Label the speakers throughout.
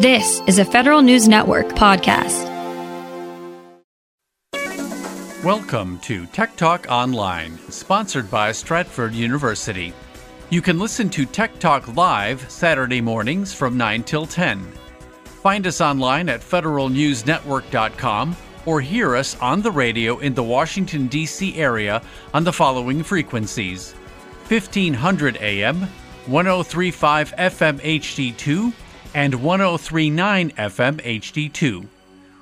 Speaker 1: This is a Federal News Network podcast.
Speaker 2: Welcome to Tech Talk Online, sponsored by Stratford University. You can listen to Tech Talk live Saturday mornings from 9 till 10. Find us online at federalnewsnetwork.com or hear us on the radio in the Washington, D.C. area on the following frequencies 1500 AM, 1035 FM HD2, and 1039 FM HD2.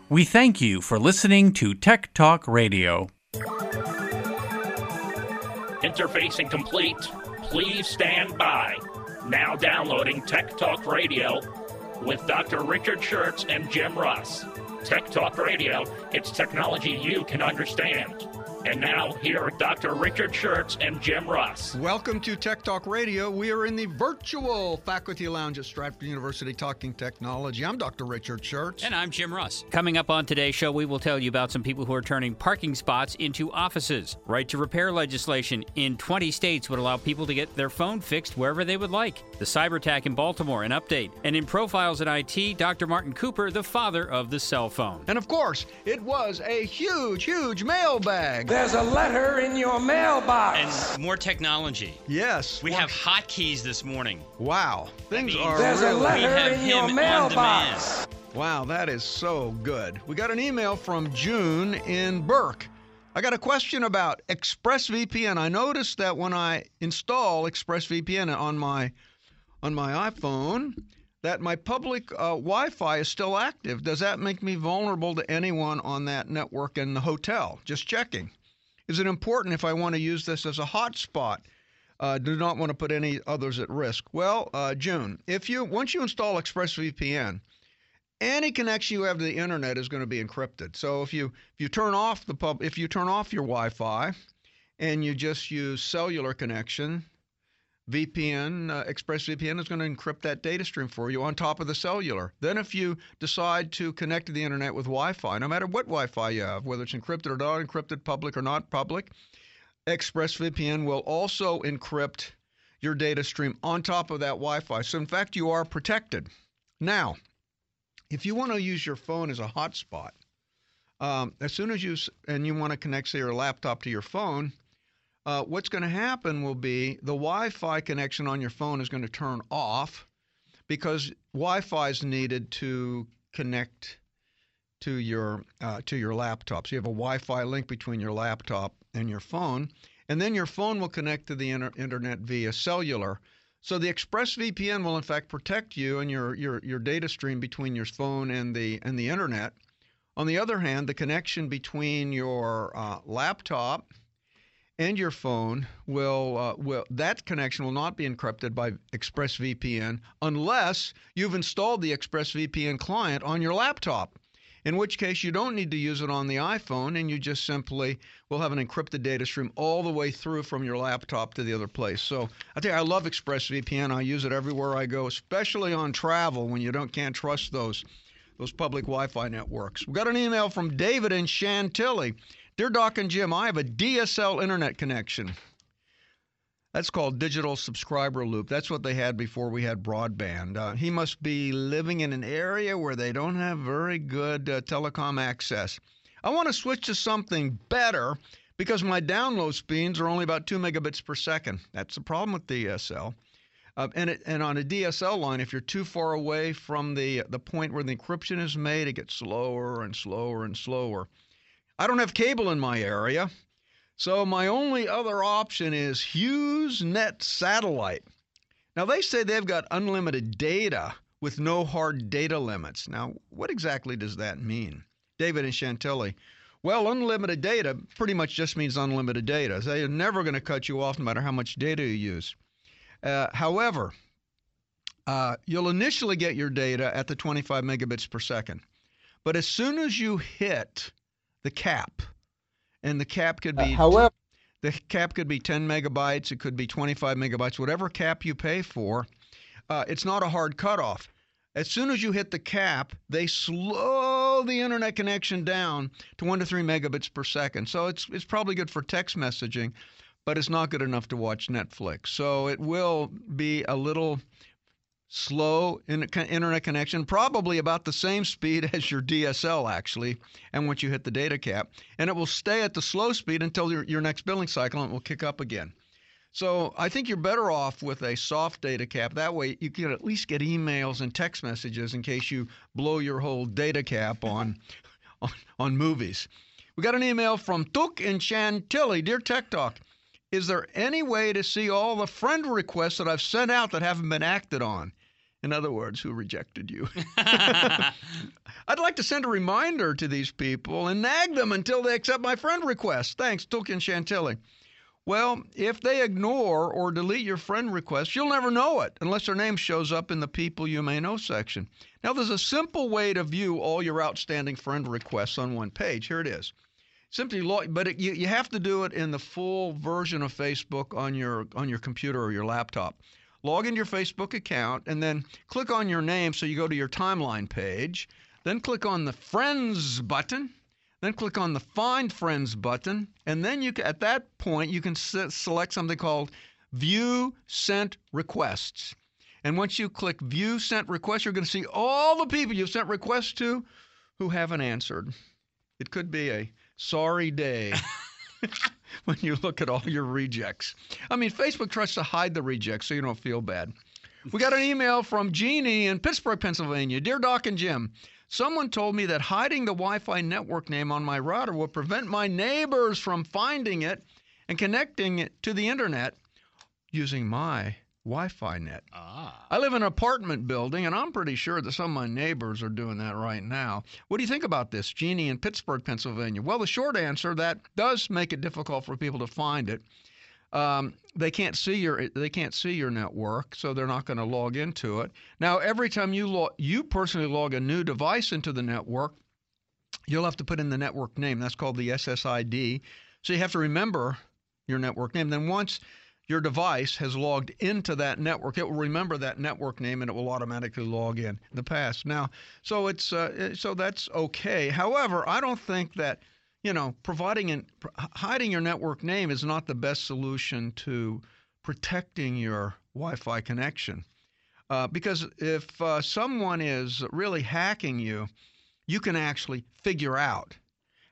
Speaker 2: We thank you for listening to Tech Talk Radio.
Speaker 3: Interfacing complete. Please stand by. Now downloading Tech Talk Radio with Dr. Richard Shurtz and Jim Russ. Tech Talk Radio, it's technology you can understand. And now, here are Dr. Richard Shurtz and Jim Russ.
Speaker 4: Welcome to Tech Talk Radio. We are in the virtual faculty lounge at Stratford University talking technology. I'm Dr. Richard Shurtz.
Speaker 5: And I'm Jim Russ. Coming up on today's show, we will tell you about some people who are turning parking spots into offices. Right to repair legislation in 20 states would allow people to get their phone fixed wherever they would like. The cyber attack in Baltimore, an update. And in Profiles in IT, Dr. Martin Cooper, the father of the cell phone.
Speaker 4: And of course, it was a huge, huge mailbag.
Speaker 6: There's a letter in your mailbox.
Speaker 5: And more technology.
Speaker 4: Yes.
Speaker 5: We have hotkeys this morning.
Speaker 4: Wow. Things are
Speaker 6: There's a
Speaker 4: really-
Speaker 6: letter in your mailbox.
Speaker 4: Wow, that is so good. We got an email from June in Burke. I got a question about ExpressVPN. I noticed that when I install ExpressVPN on my on my iPhone, that my public uh, Wi-Fi is still active. Does that make me vulnerable to anyone on that network in the hotel? Just checking. Is it important if I want to use this as a hotspot? Uh, do not want to put any others at risk. Well, uh, June, if you once you install ExpressVPN, any connection you have to the internet is going to be encrypted. So if you if you turn off the pub if you turn off your Wi-Fi and you just use cellular connection, VPN uh, ExpressVPN is going to encrypt that data stream for you on top of the cellular. Then if you decide to connect to the internet with Wi-Fi, no matter what Wi-Fi you have, whether it's encrypted or not encrypted, public or not public, ExpressVPN will also encrypt your data stream on top of that Wi-Fi. So in fact, you are protected. Now, if you want to use your phone as a hotspot, um, as soon as you and you want to connect, say, your laptop to your phone, uh, what's going to happen will be the Wi-Fi connection on your phone is going to turn off because Wi-Fi is needed to connect to your uh, to your laptop. So you have a Wi-Fi link between your laptop and your phone, and then your phone will connect to the inter- internet via cellular. So the ExpressVPN will in fact protect you and your your your data stream between your phone and the and the internet. On the other hand, the connection between your uh, laptop and your phone will uh, will that connection will not be encrypted by ExpressVPN unless you've installed the ExpressVPN client on your laptop. In which case you don't need to use it on the iPhone and you just simply will have an encrypted data stream all the way through from your laptop to the other place. So I tell you I love ExpressVPN. I use it everywhere I go, especially on travel when you don't can't trust those those public Wi-Fi networks. We got an email from David in Chantilly. Dear Doc and Jim, I have a DSL internet connection. That's called digital subscriber loop. That's what they had before we had broadband. Uh, he must be living in an area where they don't have very good uh, telecom access. I want to switch to something better because my download speeds are only about 2 megabits per second. That's the problem with DSL. Uh, and, it, and on a DSL line, if you're too far away from the the point where the encryption is made, it gets slower and slower and slower. I don't have cable in my area, so my only other option is HughesNet satellite. Now they say they've got unlimited data with no hard data limits. Now, what exactly does that mean? David and Chantilly. Well, unlimited data pretty much just means unlimited data. They're never going to cut you off no matter how much data you use. Uh, however, uh, you'll initially get your data at the 25 megabits per second. But as soon as you hit the cap, and the cap could be
Speaker 6: however-
Speaker 4: the cap could be 10 megabytes, it could be 25 megabytes, whatever cap you pay for, uh, it's not a hard cutoff. As soon as you hit the cap, they slow the internet connection down to one to three megabits per second. So it's it's probably good for text messaging, but it's not good enough to watch Netflix. So it will be a little slow internet connection, probably about the same speed as your DSL actually, and once you hit the data cap, and it will stay at the slow speed until your, your next billing cycle and it will kick up again. So I think you're better off with a soft data cap. That way you can at least get emails and text messages in case you blow your whole data cap on on, on movies. We got an email from Tuk in Chantilly. Dear Tech Talk, is there any way to see all the friend requests that I've sent out that haven't been acted on? In other words, who rejected you? I'd like to send a reminder to these people and nag them until they accept my friend request. Thanks, Tuk in Chantilly. Well, if they ignore or delete your friend request, you'll never know it unless their name shows up in the People You May Know section. Now, there's a simple way to view all your outstanding friend requests on one page. Here it is. Simply log, but it, you, you have to do it in the full version of Facebook on your on your computer or your laptop. Log into your Facebook account and then click on your name so you go to your timeline page. Then click on the Friends button then click on the Find Friends button, and then you at that point you can select something called View Sent Requests. And once you click View Sent Requests, you're going to see all the people you've sent requests to who haven't answered. It could be a sorry day when you look at all your rejects. I mean, Facebook tries to hide the rejects so you don't feel bad. We got an email from Jeannie in Pittsburgh, Pennsylvania. Dear Doc and Jim, Someone told me that hiding the Wi Fi network name on my router will prevent my neighbors from finding it and connecting it to the internet using my Wi Fi net. Ah. I live in an apartment building, and I'm pretty sure that some of my neighbors are doing that right now. What do you think about this, Jeannie in Pittsburgh, Pennsylvania? Well, the short answer that does make it difficult for people to find it. Um, they can't see your they can't see your network, so they're not going to log into it. Now, every time you log, you personally log a new device into the network, you'll have to put in the network name. That's called the SSID. So you have to remember your network name. Then once your device has logged into that network, it will remember that network name and it will automatically log in. the past now, so it's uh, so that's okay. However, I don't think that you know, providing and hiding your network name is not the best solution to protecting your Wi-Fi connection. Uh, because if uh, someone is really hacking you, you can actually figure out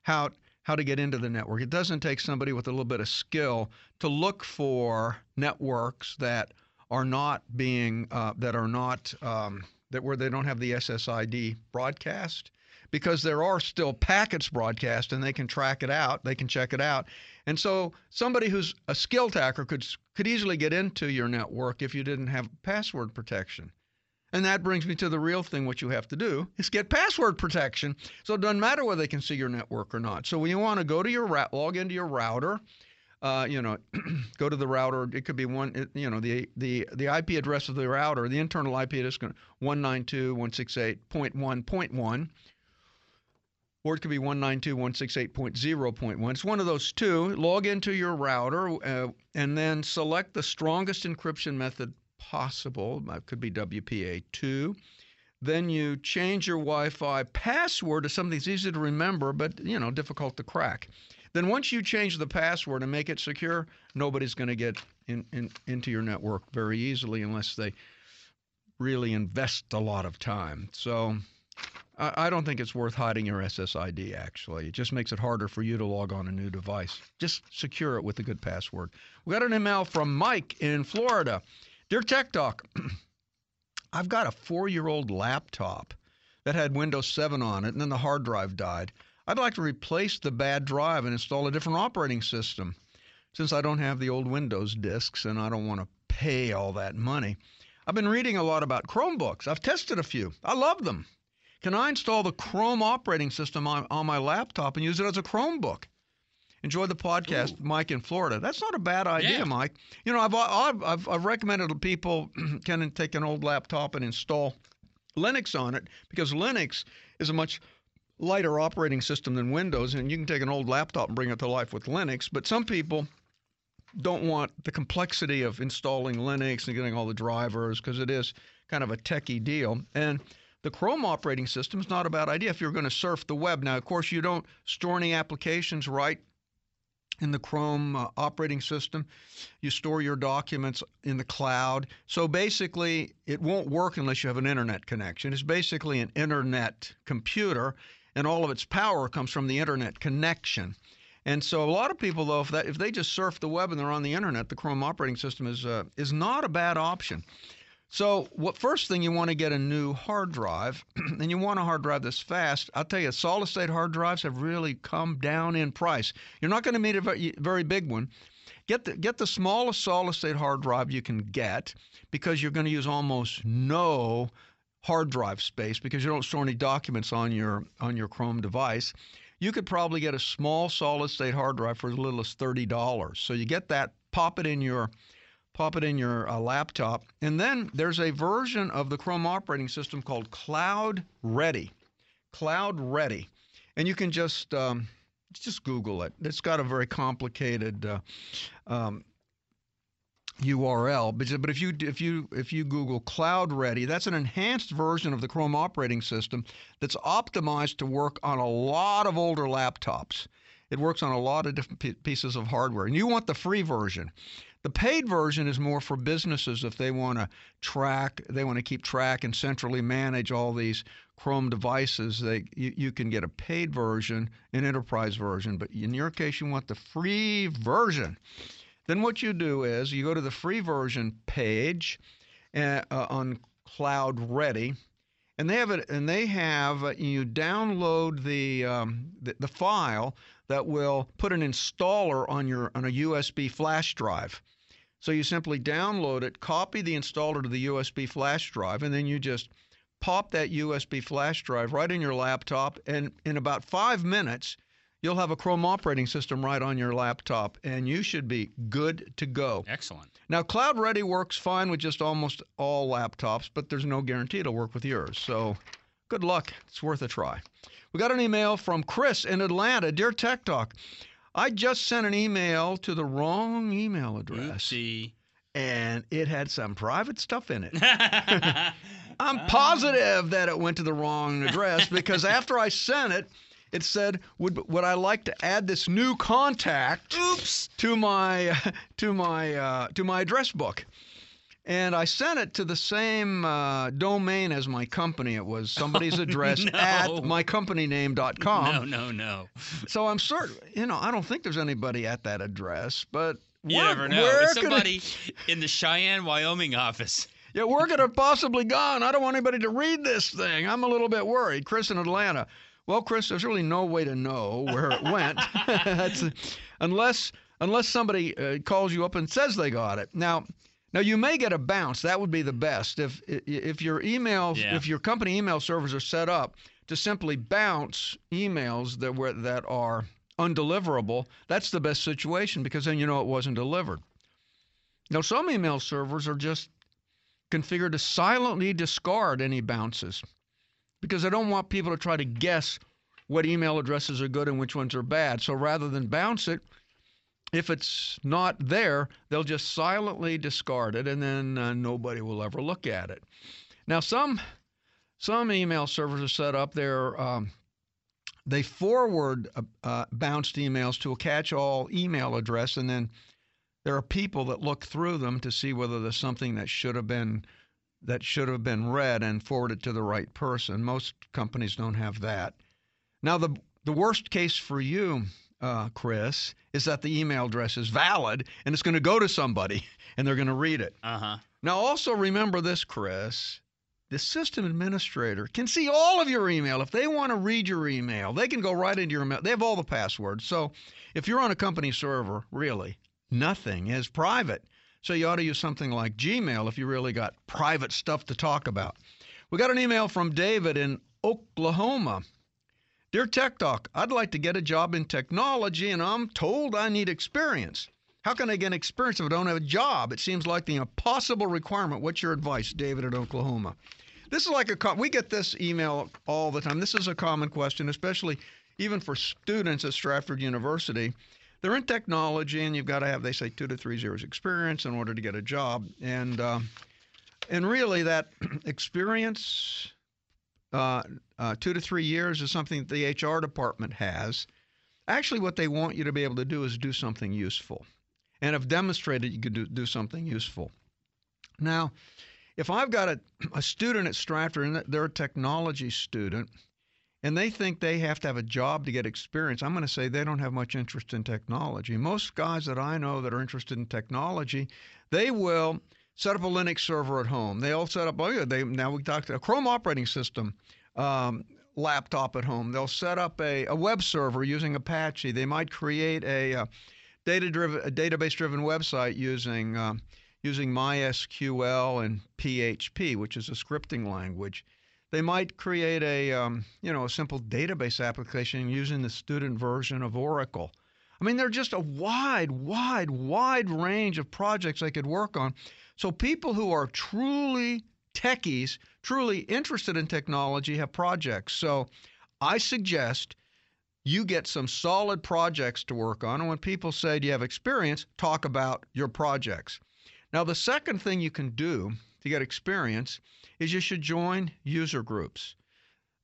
Speaker 4: how how to get into the network. It doesn't take somebody with a little bit of skill to look for networks that are not being uh, that are not um, that where they don't have the SSID broadcast because there are still packets broadcast and they can track it out, they can check it out. And so somebody who's a skill hacker could could easily get into your network if you didn't have password protection. And that brings me to the real thing what you have to do is get password protection. So it doesn't matter whether they can see your network or not. So when you want to go to your log into your router, uh, you know, go to the router. It could be one, you know, the the the IP address of the router, the internal IP address, 192.168.1.1 or it could be 192.168.0.1. It's one of those two. Log into your router uh, and then select the strongest encryption method possible. That could be WPA2. Then you change your Wi-Fi password to something that's easy to remember, but you know difficult to crack. Then once you change the password and make it secure, nobody's going to get in, in, into your network very easily unless they really invest a lot of time. So I don't think it's worth hiding your SSID, actually. It just makes it harder for you to log on a new device. Just secure it with a good password. We got an email from Mike in Florida. Dear Tech Talk, I've got a four year old laptop that had Windows 7 on it, and then the hard drive died. I'd like to replace the bad drive and install a different operating system since I don't have the old Windows disks and I don't want to pay all that money. I've been reading a lot about Chromebooks. I've tested a few. I love them. Can I install the Chrome operating system on, on my laptop and use it as a Chromebook? Enjoy the podcast, Ooh. Mike in Florida. That's not a bad idea, yeah. Mike. You know, I've, I've, I've, I've recommended to people can take an old laptop and install Linux on it because Linux is a much lighter operating system than Windows, and you can take an old laptop and bring it to life with Linux. But some people don't want the complexity of installing Linux and getting all the drivers because it is kind of a techie deal. And the Chrome operating system is not a bad idea if you're going to surf the web. Now, of course, you don't store any applications right in the Chrome uh, operating system. You store your documents in the cloud. So basically, it won't work unless you have an internet connection. It's basically an internet computer, and all of its power comes from the internet connection. And so a lot of people, though, if, that, if they just surf the web and they're on the internet, the Chrome operating system is uh, is not a bad option. So, what first thing you want to get a new hard drive, and you want a hard drive that's fast. I'll tell you, solid state hard drives have really come down in price. You're not going to need a very big one. Get the get the smallest solid state hard drive you can get because you're going to use almost no hard drive space because you don't store any documents on your on your Chrome device. You could probably get a small solid state hard drive for as little as $30. So you get that, pop it in your pop it in your uh, laptop. And then there's a version of the Chrome operating system called Cloud Ready. Cloud Ready. And you can just um, just Google it. It's got a very complicated uh, um, URL. But, but if you if you if you Google Cloud Ready, that's an enhanced version of the Chrome operating system that's optimized to work on a lot of older laptops. It works on a lot of different pieces of hardware, and you want the free version. The paid version is more for businesses if they want to track, they want to keep track and centrally manage all these Chrome devices. They you, you can get a paid version, an enterprise version, but in your case you want the free version. Then what you do is you go to the free version page uh, uh, on Cloud Ready, and they have it, and they have uh, you download the, um, the the file that will put an installer on your on a USB flash drive. So you simply download it, copy the installer to the USB flash drive, and then you just pop that USB flash drive right in your laptop. And in about five minutes, you'll have a Chrome operating system right on your laptop, and you should be good to go.
Speaker 5: Excellent.
Speaker 4: Now, Cloud Ready works fine with just almost all laptops, but there's no guarantee it'll work with yours. So good luck. It's worth a try. We got an email from Chris in Atlanta. Dear Tech Talk, I just sent an email to the wrong email address.
Speaker 5: Oopsie.
Speaker 4: And it had some private stuff in it. I'm positive that it went to the wrong address because after I sent it, it said, "Would would I like to add this new contact
Speaker 5: Oops.
Speaker 4: to my to my uh, to my address book?" And I sent it to the same uh, domain as my company. It was somebody's address
Speaker 5: no.
Speaker 4: at mycompanyname.com.
Speaker 5: No, no, no.
Speaker 4: So I'm certain, you know, I don't think there's anybody at that address, but
Speaker 5: you never know. It's somebody in the Cheyenne, Wyoming office.
Speaker 4: Yeah, where could have possibly gone? I don't want anybody to read this thing. I'm a little bit worried. Chris in Atlanta. Well, Chris, there's really no way to know where it went, unless unless somebody uh, calls you up and says they got it. Now, now you may get a bounce. That would be the best if if your email
Speaker 5: yeah.
Speaker 4: if your company email servers are set up to simply bounce emails that were that are undeliverable. That's the best situation because then you know it wasn't delivered. Now some email servers are just configured to silently discard any bounces because I don't want people to try to guess what email addresses are good and which ones are bad. So rather than bounce it, if it's not there, they'll just silently discard it, and then uh, nobody will ever look at it. Now, some some email servers are set up there. Um, they forward uh, uh, bounced emails to a catch-all email address, and then there are people that look through them to see whether there's something that should have been that should have been read and forwarded to the right person. Most companies don't have that. Now, the the worst case for you uh, Chris, is that the email address is valid and it's going to go to somebody and they're going to read it.
Speaker 5: Uh huh.
Speaker 4: Now, also remember this, Chris. The system administrator can see all of your email. If they want to read your email, they can go right into your email. They have all the passwords. So if you're on a company server, really, nothing is private. So you ought to use something like Gmail if you really got private stuff to talk about. We got an email from David in Oklahoma. Dear Tech Talk, I'd like to get a job in technology and I'm told I need experience. How can I get experience if I don't have a job? It seems like the impossible requirement. What's your advice, David at Oklahoma? This is like a we get this email all the time. This is a common question, especially even for students at Stratford University. They're in technology, and you've got to have they say two to three years experience in order to get a job, and uh, and really that experience uh, uh, two to three years is something that the HR department has. Actually, what they want you to be able to do is do something useful and have demonstrated you can do, do something useful. Now, if I've got a, a student at Stratford and they're a technology student and they think they have to have a job to get experience, I'm going to say they don't have much interest in technology. Most guys that I know that are interested in technology, they will set up a Linux server at home. They all set up, oh yeah, they now we talked a Chrome operating system um, laptop at home. They'll set up a, a web server using Apache. They might create a, uh, data driven, a database driven website using uh, using MySQL and PHP, which is a scripting language. They might create a um, you know a simple database application using the student version of Oracle. I mean, there's just a wide, wide, wide range of projects they could work on. So people who are truly techies, truly interested in technology, have projects. So I suggest you get some solid projects to work on. And when people say, Do you have experience? talk about your projects. Now, the second thing you can do to get experience is you should join user groups.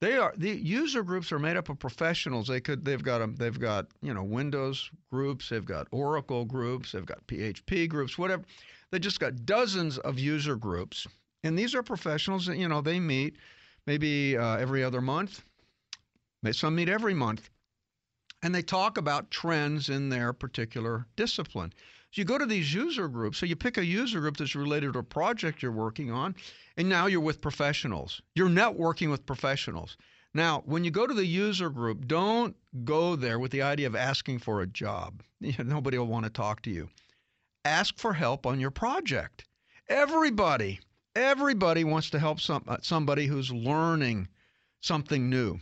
Speaker 4: They are the user groups are made up of professionals. They could they've got them they've got you know Windows groups, they've got Oracle groups, they've got PHP groups, whatever. They just got dozens of user groups, and these are professionals. That, you know they meet maybe uh, every other month. Some meet every month, and they talk about trends in their particular discipline. So you go to these user groups. So you pick a user group that's related to a project you're working on, and now you're with professionals. You're networking with professionals. Now, when you go to the user group, don't go there with the idea of asking for a job. Nobody will want to talk to you. Ask for help on your project. Everybody, everybody wants to help some, uh, somebody who's learning something new.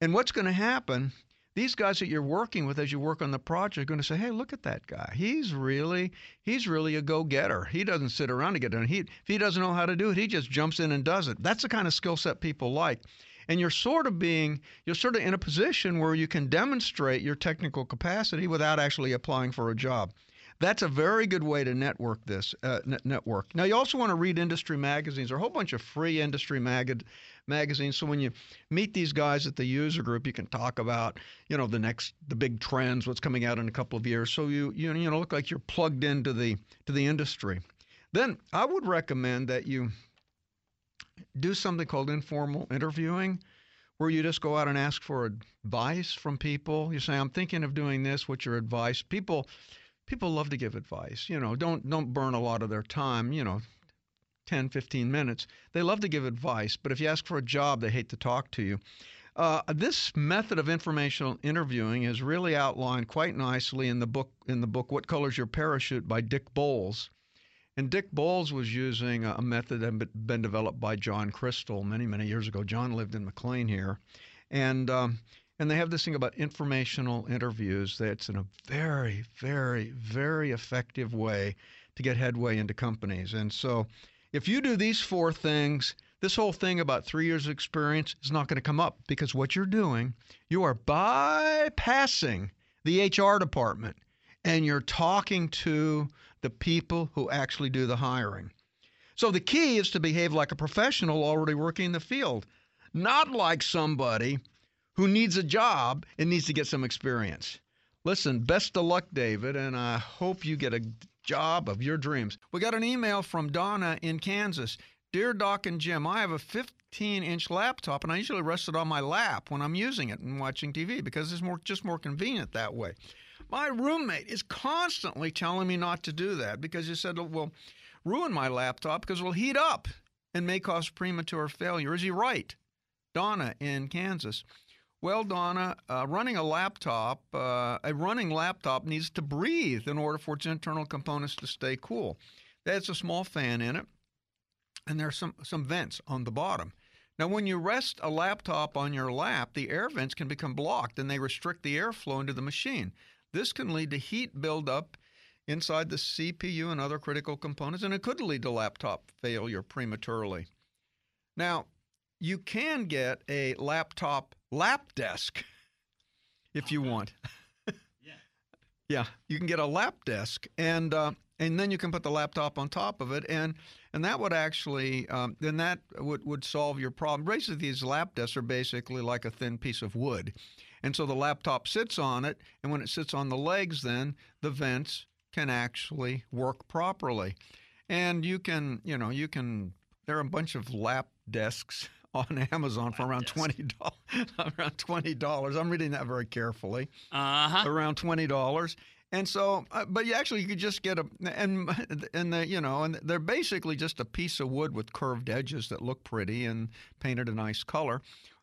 Speaker 4: And what's going to happen these guys that you're working with as you work on the project are going to say, "Hey, look at that guy. He's really he's really a go-getter. He doesn't sit around to get done. He if he doesn't know how to do it, he just jumps in and does it." That's the kind of skill set people like. And you're sort of being you're sort of in a position where you can demonstrate your technical capacity without actually applying for a job. That's a very good way to network this uh, network. Now you also want to read industry magazines. There are a whole bunch of free industry mag- magazines. So when you meet these guys at the user group, you can talk about you know the next the big trends, what's coming out in a couple of years. So you you you know look like you're plugged into the to the industry. Then I would recommend that you do something called informal interviewing where you just go out and ask for advice from people. You say, I'm thinking of doing this. What's your advice? People people love to give advice. You know, don't don't burn a lot of their time. You know, 10, 15 minutes. They love to give advice, but if you ask for a job, they hate to talk to you. Uh, this method of informational interviewing is really outlined quite nicely in the book in the book What Color's Your Parachute by Dick Bolles. And Dick Bolles was using a method that had been developed by John Crystal many, many years ago. John lived in McLean here. And um, and they have this thing about informational interviews that's in a very, very, very effective way to get headway into companies. And so if you do these four things, this whole thing about three years of experience is not going to come up because what you're doing, you are bypassing the HR department and you're talking to the people who actually do the hiring. So the key is to behave like a professional already working in the field, not like somebody who needs a job and needs to get some experience. Listen, best of luck, David, and I hope you get a job of your dreams. We got an email from Donna in Kansas. Dear Doc and Jim, I have a 15 inch laptop and I usually rest it on my lap when I'm using it and watching TV because it's more just more convenient that way. My roommate is constantly telling me not to do that because he said, well, ruin my laptop because it will heat up and may cause premature failure. Is he right? Donna in Kansas. Well, Donna, uh, running a laptop, uh, a running laptop needs to breathe in order for its internal components to stay cool. There's a small fan in it, and there's some, some vents on the bottom. Now, when you rest a laptop on your lap, the air vents can become blocked and they restrict the airflow into the machine. This can lead to heat buildup inside the CPU and other critical components, and it could lead to laptop failure prematurely. Now, you can get a laptop lap desk if you want. yeah. Yeah, you can get a lap desk and uh, and then you can put the laptop on top of it and and that would actually um, then that would would solve your problem. Basically, these lap desks are basically like a thin piece of wood. And so the laptop sits on it, and when it sits on the legs, then the vents can actually work properly. And you can, you know, you can, there are a bunch of lap desks on Amazon for around twenty dollars. around twenty dollars. I'm reading that very carefully.
Speaker 5: Uh huh.
Speaker 4: Around twenty dollars. And so, uh, but you actually you could just get a and and the you know and they're basically just a piece of wood with curved edges that look pretty and painted a nice color.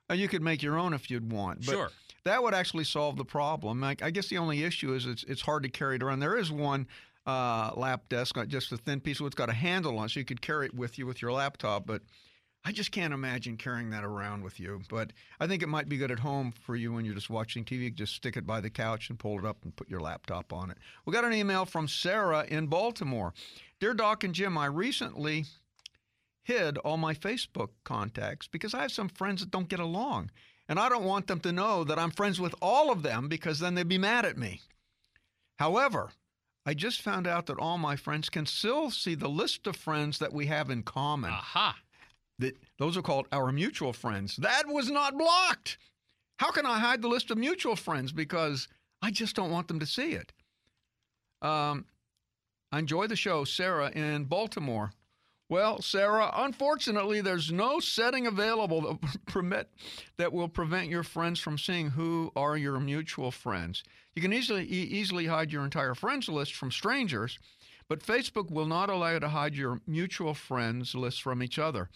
Speaker 4: Uh, you could make your own if you'd want. But
Speaker 5: Sure.
Speaker 4: That would actually solve the problem. I, I guess the only issue is it's it's hard to carry it around. There is one uh, lap desk, uh, just a thin piece of wood. It's got a handle on, it, so you could carry it with you with your laptop. But I just can't imagine carrying that around with you. But I think it might be good at home for you when you're just watching TV. Just stick it by the couch and pull it up and put your laptop on it. We got an email from Sarah in Baltimore. Dear Doc and Jim, I recently hid all my Facebook contacts because I have some friends that don't get along. And I don't want them to know that I'm friends with all of them because then they'd be mad at me. However, I just found out that all my friends can still see the list of friends that we have in common.
Speaker 5: Aha.
Speaker 4: That those are called our mutual friends. That was not blocked. How can I hide the list of mutual friends? Because I just don't want them to see it. Um, I enjoy the show, Sarah in Baltimore. Well, Sarah, unfortunately, there's no setting available that permit that will prevent your friends from seeing who are your mutual friends. You can easily easily hide your entire friends list from strangers, but Facebook will not allow you to hide your mutual friends list from each other.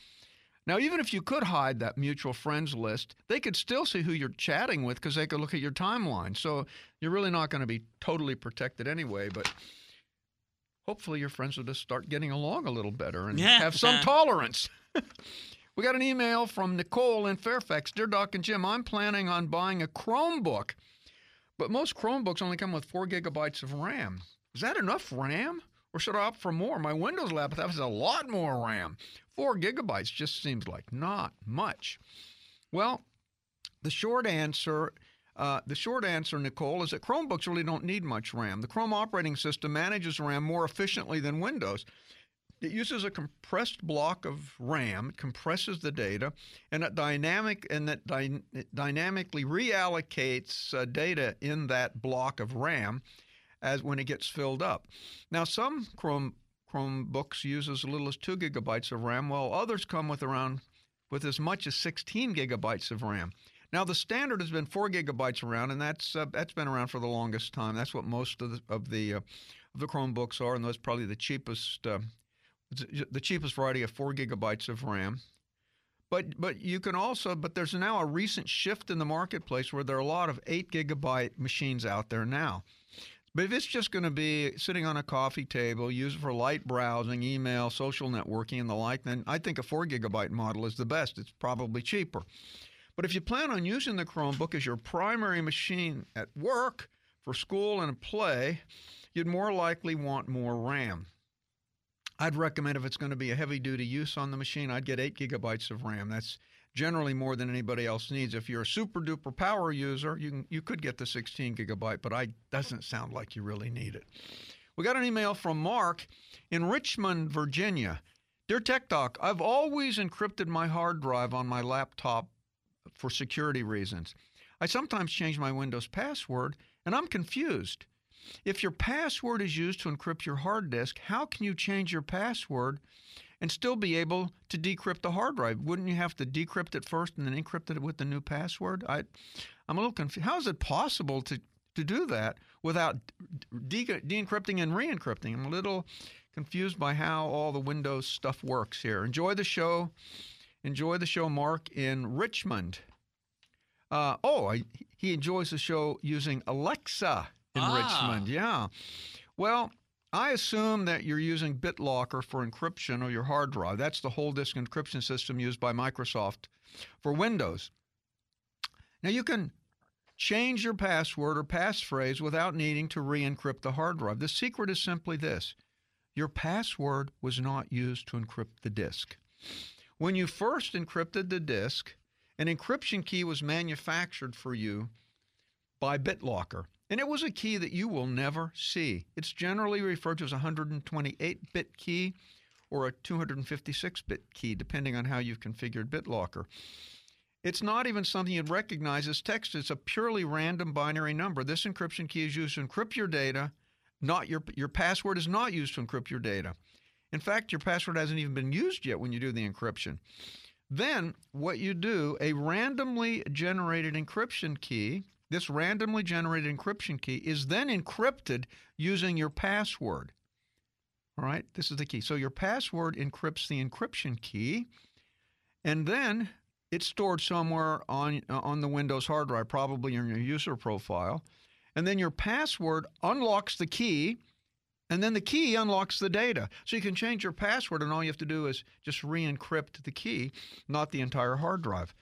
Speaker 4: Now, even if you could hide that mutual friends list, they could still see who you're chatting with because they could look at your timeline. So you're really not going to be totally protected anyway. But hopefully, your friends will just start getting along a little better and
Speaker 5: Yeah.
Speaker 4: have some tolerance. we got an email from Nicole in Fairfax. Dear Doc and Jim, I'm planning on buying a Chromebook, but most Chromebooks only come with four gigabytes of RAM. Is that enough RAM? Or should I opt for more? My Windows laptop has a lot more RAM. Four gigabytes just seems like not much. Well, the short answer, uh, the short answer, Nicole, is that Chromebooks really don't need much RAM. The Chrome operating system manages RAM more efficiently than Windows. It uses a compressed block of RAM, it compresses the data, and it dynamic and that dy- it dynamically reallocates uh, data in that block of RAM as when it gets filled up. Now, some Chrome Chromebooks use as little as two gigabytes of RAM, while others come with around with as much as 16 gigabytes of RAM. Now, the standard has been four gigabytes around, and that's uh, that's been around for the longest time. That's what most of the of the uh, of the Chromebooks are, and that's probably the cheapest uh, the cheapest variety of four gigabytes of RAM. But but you can also but there's now a recent shift in the marketplace where there are a lot of eight gigabyte machines out there now. But if it's just going to be sitting on a coffee table, use it for light browsing, email, social networking, and the like, then I think a four gigabyte model is the best. It's probably cheaper. But if you plan on using the Chromebook as your primary machine at work, for school, and play, you'd more likely want more RAM. I'd recommend if it's going to be a heavy duty use on the machine, I'd get 8 gigabytes of RAM. That's generally more than anybody else needs. If you're a super duper power user, you can, you could get the 16 gigabyte, but I doesn't sound like you really need it. We got an email from Mark in Richmond, Virginia. Dear Tech Doc, I've always encrypted my hard drive on my laptop for security reasons. I sometimes change my Windows password, and I'm confused. If your password is used to encrypt your hard disk, how can you change your password and still be able to decrypt the hard drive? Wouldn't you have to decrypt it first and then encrypt it with the new password? I, I'm a little confused. How is it possible to, to do that without de- de-encrypting and re-encrypting? I'm a little confused by how all the Windows stuff works here. Enjoy the show. Enjoy the show, Mark, in Richmond. Uh, oh, I, he enjoys the show using Alexa in
Speaker 5: Ah.
Speaker 4: Richmond. Yeah. Well, I assume that you're using BitLocker for encryption of your hard drive. That's the whole disk encryption system used by Microsoft for Windows. Now you can change your password or passphrase without needing to re-encrypt the hard drive. The secret is simply this. Your password was not used to encrypt the disk. When you first encrypted the disk, an encryption key was manufactured for you by BitLocker. And it was a key that you will never see. It's generally referred to as a 128 bit key or a 256 bit key, depending on how you've configured BitLocker. It's not even something you'd recognize as text. It's a purely random binary number. This encryption key is used to encrypt your data. Not your your password is not used to encrypt your data. In fact, your password hasn't even been used yet when you do the encryption. Then what you do, a randomly generated encryption key, this randomly generated encryption key is then encrypted using your password. All right, this is the key. So your password encrypts the encryption key, and then it's stored somewhere on uh, on the Windows hard drive, probably in your user profile. And then your password unlocks the key, and then the key unlocks the data. So you can change your password, and all you have to do is just re encrypt the key, not the entire hard drive.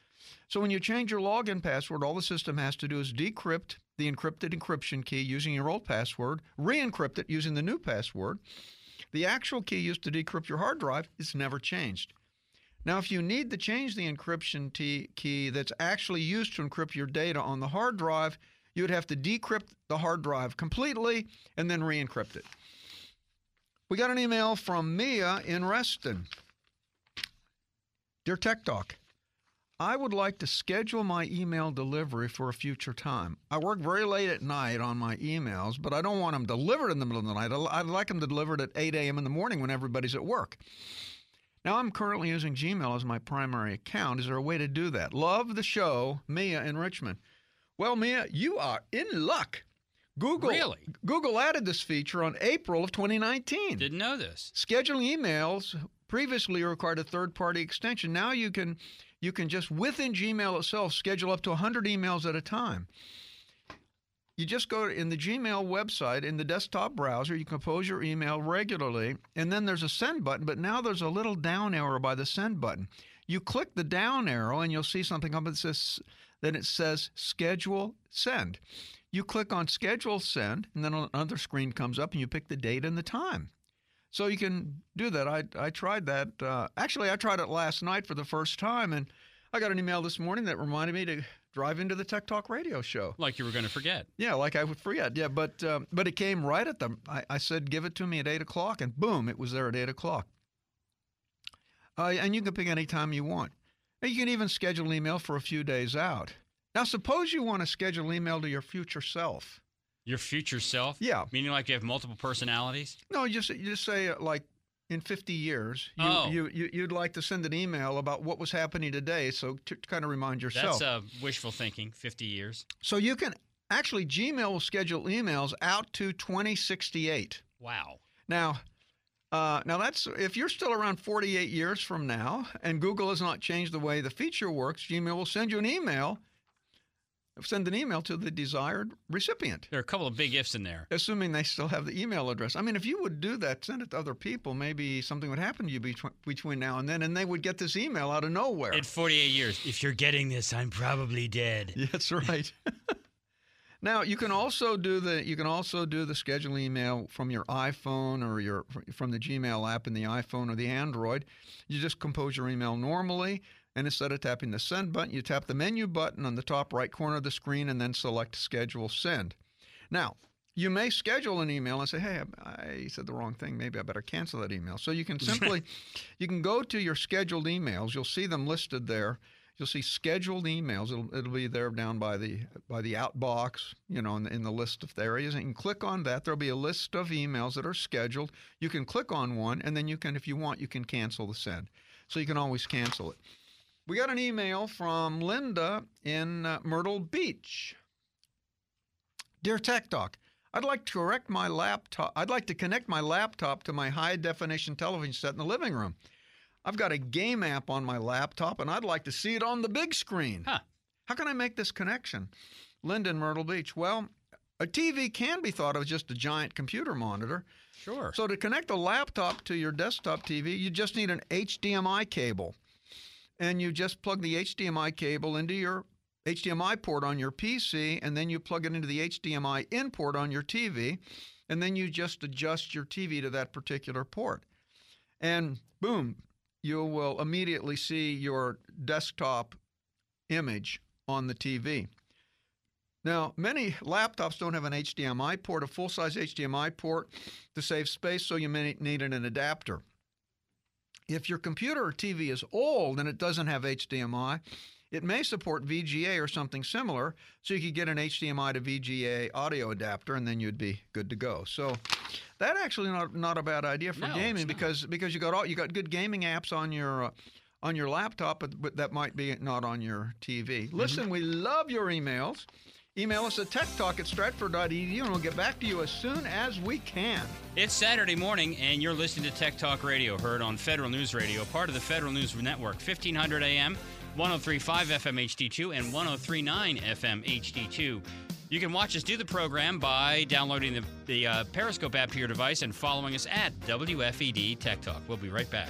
Speaker 4: So when you change your login password, all the system has to do is decrypt the encrypted encryption key using your old password, re encrypt it using the new password. The actual key used to decrypt your hard drive is never changed. Now, if you need to change the encryption key that's actually used to encrypt your data on the hard drive, you would have to decrypt the hard drive completely and then re encrypt it. We got an email from Mia in Reston. Dear Tech Talk, I would like to schedule my email delivery for a future time. I work very late at night on my emails, but I don't want them delivered in the middle of the night. I'd like them delivered at 8 a.m. in the morning when everybody's at work. Now, I'm currently using Gmail as my primary account. Is there a way to do that? Love the show, Mia in Richmond. Well, Mia, you are in luck. Google
Speaker 5: really?
Speaker 4: Google added this feature on April of 2019.
Speaker 5: Didn't know this.
Speaker 4: Scheduling emails previously required a third-party extension. Now you can you can just within Gmail itself schedule up to 100 emails at a time. You just go in the Gmail website in the desktop browser, you compose your email regularly, and then there's a send button, but now there's a little down arrow by the send button. You click the down arrow and you'll see something up that says then it says schedule send. You click on schedule send, and then another screen comes up, and you pick the date and the time. So you can do that. I, I tried that. Uh, actually, I tried it last night for the first time, and I got an email this morning that reminded me to drive into the Tech Talk radio show.
Speaker 5: Like you were going to forget.
Speaker 4: Yeah, like I would forget. Yeah, but uh, but it came right at the. I, I, said, give it to me at eight o'clock, and boom, it was there at eight o'clock. Uh, and you can pick any time you want. You can even schedule email for a few days out. Now, suppose you want to schedule email to your future self.
Speaker 5: Your future self?
Speaker 4: Yeah.
Speaker 5: Meaning like you have multiple personalities?
Speaker 4: No, you just, you just say, like, in 50 years, you,
Speaker 5: oh.
Speaker 4: you, you, would like to send an email about what was happening today, so to, to kind of remind yourself.
Speaker 5: That's uh, wishful thinking, 50 years.
Speaker 4: So you can actually, Gmail will schedule emails out to 2068.
Speaker 5: Wow.
Speaker 4: Now, uh, now that's if you're still around 48 years from now, and Google has not changed the way the feature works. Gmail will send you an email, send an email to the desired recipient.
Speaker 5: There are a couple of big ifs in there,
Speaker 4: assuming they still have the email address. I mean, if you would do that, send it to other people. Maybe something would happen to you between between now and then, and they would get this email out of nowhere.
Speaker 5: In 48 years, if you're getting this, I'm probably dead.
Speaker 4: Yeah, that's right. Now you can also do the you can also do the schedule email from your iPhone or your from the Gmail app in the iPhone or the Android. You just compose your email normally, and instead of tapping the send button, you tap the menu button on the top right corner of the screen and then select schedule send. Now, you may schedule an email and say, "Hey, I said the wrong thing. Maybe I better cancel that email." So you can simply you can go to your scheduled emails. You'll see them listed there You'll see scheduled emails. It'll, it'll be there down by the by the outbox, you know, in the, in the list of areas. And you can click on that. There'll be a list of emails that are scheduled. You can click on one, and then you can, if you want, you can cancel the send. So you can always cancel it. We got an email from Linda in uh, Myrtle Beach. Dear Tech Talk, I'd like to correct my laptop. I'd like to connect my laptop to my high definition television set in the living room. I've got a game app on my laptop and I'd like to see it on the big screen.
Speaker 5: Huh.
Speaker 4: How can I make this connection? Linden, Myrtle Beach. Well, a TV can be thought of as just a giant computer monitor.
Speaker 5: Sure.
Speaker 4: So to connect a laptop to your desktop TV, you just need an HDMI cable. And you just plug the HDMI cable into your HDMI port on your PC, and then you plug it into the HDMI in port on your TV, and then you just adjust your TV to that particular port. And boom, you will immediately see your desktop image on the TV. Now, many laptops don't have an HDMI port, a full size HDMI port to save space, so you may need an adapter. If your computer or TV is old and it doesn't have HDMI, it may support VGA or something similar, so you could get an HDMI to VGA audio adapter, and then you'd be good to go. So that actually not not a bad idea for
Speaker 5: No,
Speaker 4: gaming because because you got all you got good gaming apps on your. Uh, on your laptop, but, but that might be not on your TV. Listen, we love your emails. Email us at techtalk at stratford.edu and we'll get back to you as soon as we can.
Speaker 5: It's Saturday morning, and you're listening to Tech Talk Radio, heard on Federal News Radio, part of the Federal News Network, 1500 AM, 1035 FM HD2, and 1039 FM HD2. You can watch us do the program by downloading the, the uh, Periscope app to your device and following us at WFED Tech Talk. We'll be right back.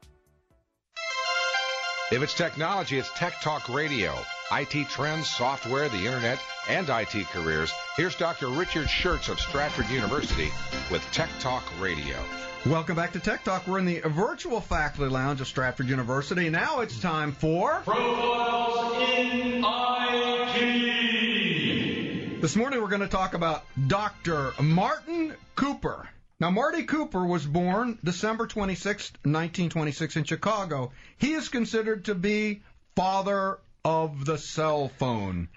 Speaker 7: If it's technology, it's Tech Talk Radio. IT trends, software, the internet, and IT careers. Here's Dr. Richard Shurtz of Stratford University with Tech Talk Radio.
Speaker 4: Welcome back to Tech Talk. We're in the virtual faculty lounge of Stratford University. Now it's time for
Speaker 8: Profiles in IT.
Speaker 4: This morning we're going to talk about Dr. Martin Cooper. Now, Marty Cooper was born December 26, 1926, in Chicago. He is considered to be father of the cell phone.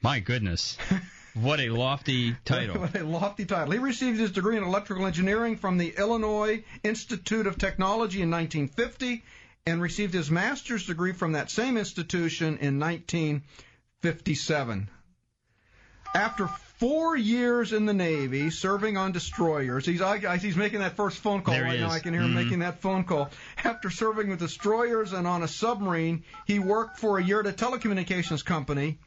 Speaker 5: My goodness. What a lofty title.
Speaker 4: What a lofty title. He received his degree in electrical engineering from the Illinois Institute of Technology in 1950 and received his master's degree from that same institution in 1957. After four years in the Navy, serving on destroyers, he's I, he's making that first phone call
Speaker 5: There
Speaker 4: right now. I can hear him
Speaker 5: Mhm.
Speaker 4: making that phone call. After serving with destroyers and on a submarine, he worked for a year at a telecommunications company.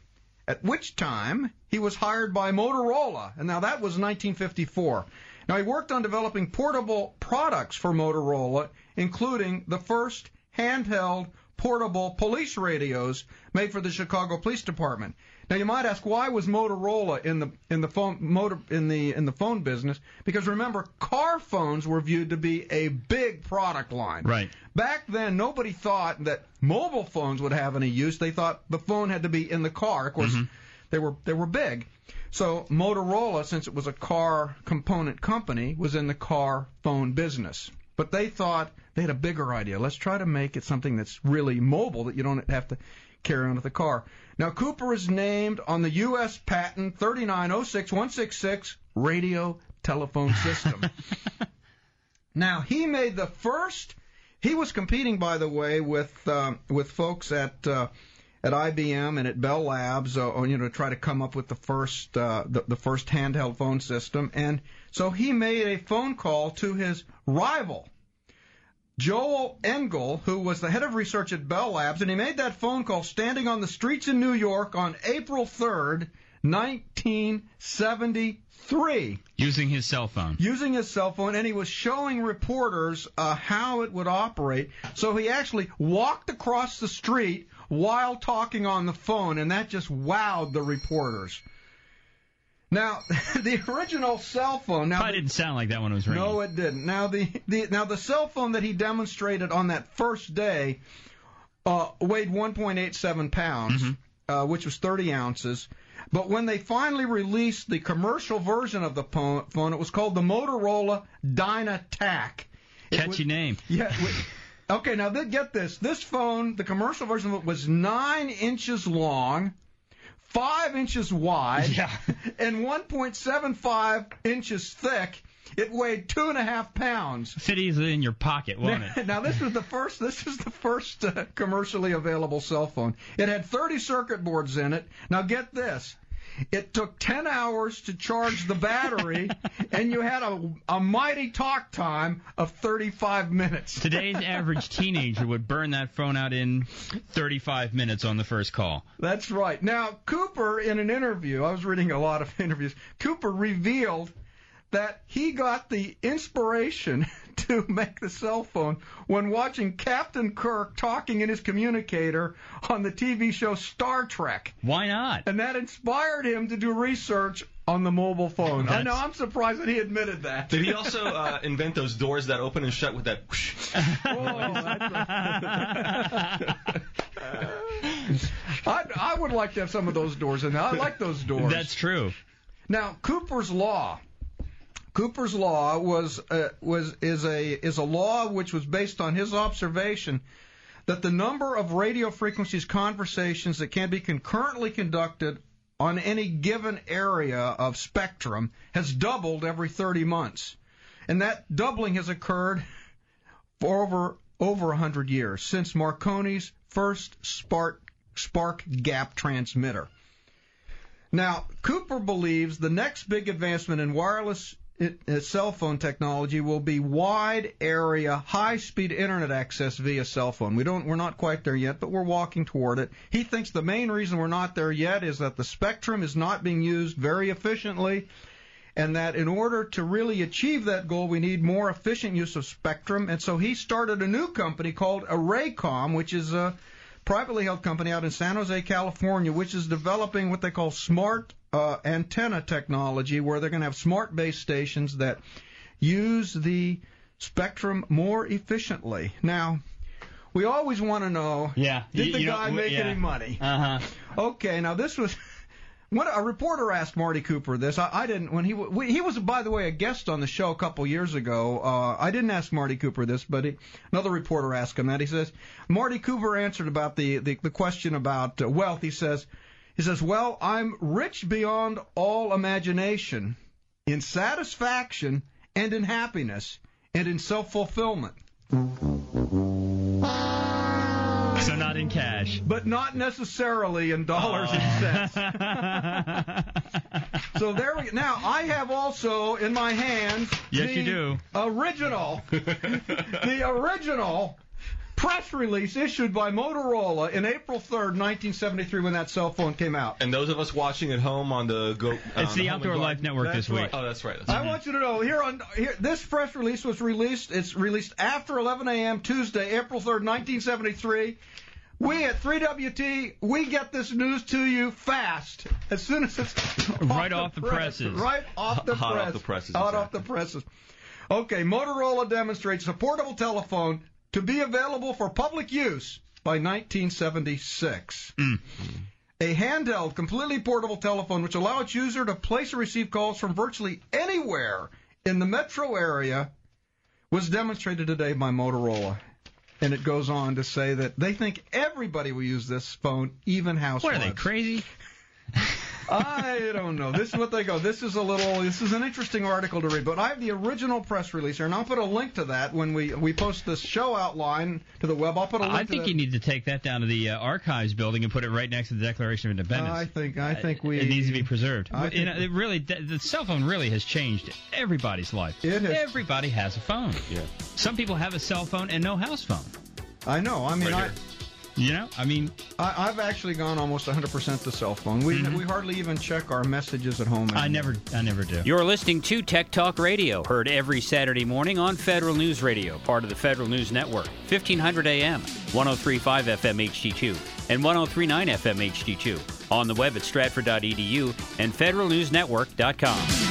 Speaker 4: At which time he was hired by Motorola, and now that was 1954. Now he worked on developing portable products for Motorola, including the first handheld portable police radios made for the Chicago Police Department. Now you might ask why was Motorola in the in the phone motor in the in the phone business? Because remember, car phones were viewed to be a big product line.
Speaker 5: Right.
Speaker 4: Back then, nobody thought that mobile phones would have any use. They thought the phone had to be in the car. Of course, mm-hmm. they were they were big. So Motorola, since it was a car component company, was in the car phone business. But they thought they had a bigger idea. Let's try to make it something that's really mobile that you don't have to carry on with the car. Now Cooper is named on the U.S. patent 3906166 radio telephone system. Now he made the first. He was competing, by the way, with um, with folks at uh, at IBM and at Bell Labs, uh, you know, to try to come up with the first uh, the, the first handheld phone system. And so he made a phone call to his rival, Joel Engel, who was the head of research at Bell Labs, and he made that phone call standing on the streets in New York on April 3rd, 1973
Speaker 5: Using his cell phone.
Speaker 4: using his cell phone, and he was showing reporters uh, how it would operate. So he actually walked across the street while talking on the phone, and that just wowed the reporters. Now, the original cell phone. Now,
Speaker 5: Probably didn't sound like that when it was ringing.
Speaker 4: no, it didn't. Now the, the now the cell phone that he demonstrated on that first day uh, weighed 1.87 pounds, uh, which was 30 ounces. But when they finally released the commercial version of the phone, it was called the Motorola DynaTAC.
Speaker 5: Catchy
Speaker 4: was,
Speaker 5: name.
Speaker 4: Yeah. okay, now get this. This phone, the commercial version of it was nine inches long, five inches wide,
Speaker 5: yeah.
Speaker 4: and 1.75 inches thick. It weighed two and a half pounds.
Speaker 5: Fit easily in your pocket, won't it?
Speaker 4: now this was the first. This is the first uh, commercially available cell phone. It had 30 circuit boards in it. Now get this. It took 10 hours to charge the battery, and you had a, a mighty talk time of 35 minutes.
Speaker 5: Today's average teenager would burn that phone out in 35 minutes on the first call.
Speaker 4: That's right. Now, Cooper, in an interview, I was reading a lot of interviews, Cooper revealed that he got the inspiration to make the cell phone when watching Captain Kirk talking in his communicator on the TV show Star Trek.
Speaker 5: Why not?
Speaker 4: And that inspired him to do research on the mobile phone. That's... I know, I'm surprised that he admitted that.
Speaker 9: Did he also uh, invent those doors that open and shut with that whoosh? oh,
Speaker 4: I, I would like to have some of those doors in there. I like those doors.
Speaker 5: That's true.
Speaker 4: Now, Cooper's Law Cooper's law was uh, was is a is a law which was based on his observation that the number of radio frequencies conversations that can be concurrently conducted on any given area of spectrum has doubled every 30 months. And that doubling has occurred for over over 100 years since Marconi's first spark spark gap transmitter. Now, Cooper believes the next big advancement in wireless cell phone technology will be wide area, high speed internet access via cell phone. We don't, we're not quite there yet, but we're walking toward it. He thinks the main reason we're not there yet is that the spectrum is not being used very efficiently, and that in order to really achieve that goal, we need more efficient use of spectrum. And so he started a new company called ArrayComm, which is a privately held company out in San Jose, California, which is developing what they call smart uh, antenna technology where they're going to have smart base stations that use the spectrum more efficiently. Now, we always want to know
Speaker 5: yeah,
Speaker 4: did
Speaker 5: you,
Speaker 4: the
Speaker 5: you
Speaker 4: guy make
Speaker 5: yeah.
Speaker 4: any money?
Speaker 5: Uh-huh.
Speaker 4: Okay, now this was when a reporter asked Marty Cooper this. I, I didn't when he we, he was by the way a guest on the show a couple years ago. Uh, I didn't ask Marty Cooper this, but he, another reporter asked him that. He says Marty Cooper answered about the the, the question about uh, wealth. He says he says, Well, I'm rich beyond all imagination in satisfaction and in happiness and in self fulfillment.
Speaker 5: So not in cash.
Speaker 4: But not necessarily in dollars
Speaker 5: oh.
Speaker 4: and cents. so there we go. Now I have also in my hands
Speaker 5: yes,
Speaker 4: the
Speaker 5: you do.
Speaker 4: original the original press release issued by Motorola in April 3rd, 1973, when that cell phone came out.
Speaker 9: And those of us watching at home on the go.
Speaker 5: It's the Outdoor Life Network
Speaker 4: that's
Speaker 5: this week.
Speaker 4: Right.
Speaker 9: Oh, that's right. That's
Speaker 4: I
Speaker 9: right.
Speaker 4: want you to know here on here this press release was released. It's released after 11 a.m. Tuesday, April 3rd, 1973. We at 3WT, we get this news to you fast as soon as it's
Speaker 5: right
Speaker 4: off,
Speaker 5: off the,
Speaker 4: the
Speaker 5: presses.
Speaker 4: Right off the
Speaker 9: Hot
Speaker 4: press.
Speaker 9: off the presses.
Speaker 4: Hot
Speaker 9: exactly.
Speaker 4: off the presses. Okay, Motorola demonstrates a portable telephone to be available for public use by 1976.
Speaker 5: Mm.
Speaker 4: A handheld, completely portable telephone which allows its user to place or receive calls from virtually anywhere in the metro area was demonstrated today by Motorola. And it goes on to say that they think everybody will use this phone, even housewives.
Speaker 5: What are they, crazy?
Speaker 4: I don't know. This is what they go. This is a little. This is an interesting article to read. But I have the original press release here, and I'll put a link to that when we we post this show outline to the web. I'll put a link.
Speaker 5: I think
Speaker 4: to
Speaker 5: you need to take that down to the uh, archives building and put it right next to the Declaration of Independence.
Speaker 4: I think I think we.
Speaker 5: It needs to be preserved.
Speaker 4: I
Speaker 5: you know, it really, the cell phone really has changed everybody's life.
Speaker 4: It has.
Speaker 5: Everybody has a phone.
Speaker 9: Yeah.
Speaker 5: Some people have a cell phone and no house phone.
Speaker 4: I know. I mean,
Speaker 9: Right
Speaker 4: I,
Speaker 9: here.
Speaker 5: You know, I mean,
Speaker 4: I I've actually gone almost 100% to cell phone. We mm-hmm. we hardly even check our messages at home.
Speaker 5: I never, I never do. You're listening to Tech Talk Radio, heard every Saturday morning on Federal News Radio, part of the Federal News Network, 1500 AM, 1035 FM HD2, and 1039 FM HD2. On the web at stratford.edu and federalnewsnetwork.com.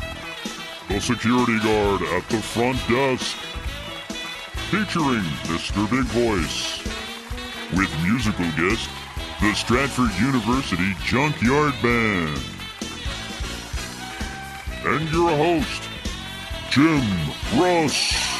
Speaker 10: the security guard at the front desk, featuring Mr. Big Voice, with musical guest, the Stratford University Junkyard Band, and your host, Jim Russ.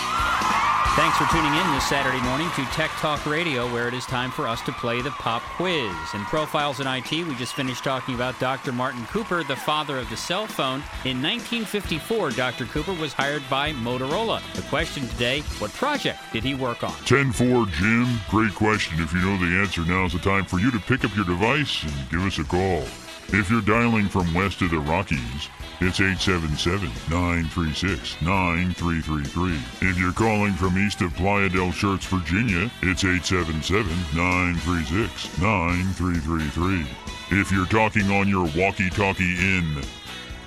Speaker 5: Thanks for tuning in this Saturday morning to Tech Talk Radio, where it is time for us to play the pop quiz. In Profiles in IT, we just finished talking about Dr. Martin Cooper, the father of the cell phone. In 1954, Dr. Cooper was hired by Motorola. The question today what project did he work on?
Speaker 10: 10 4, Jim. Great question. If you know the answer, now is the time for you to pick up your device and give us a call. If you're dialing from west of the Rockies, it's 877-936-9333. If you're calling from east of Playa del Shurtz, Virginia, it's 877-936-9333. If you're talking on your walkie-talkie in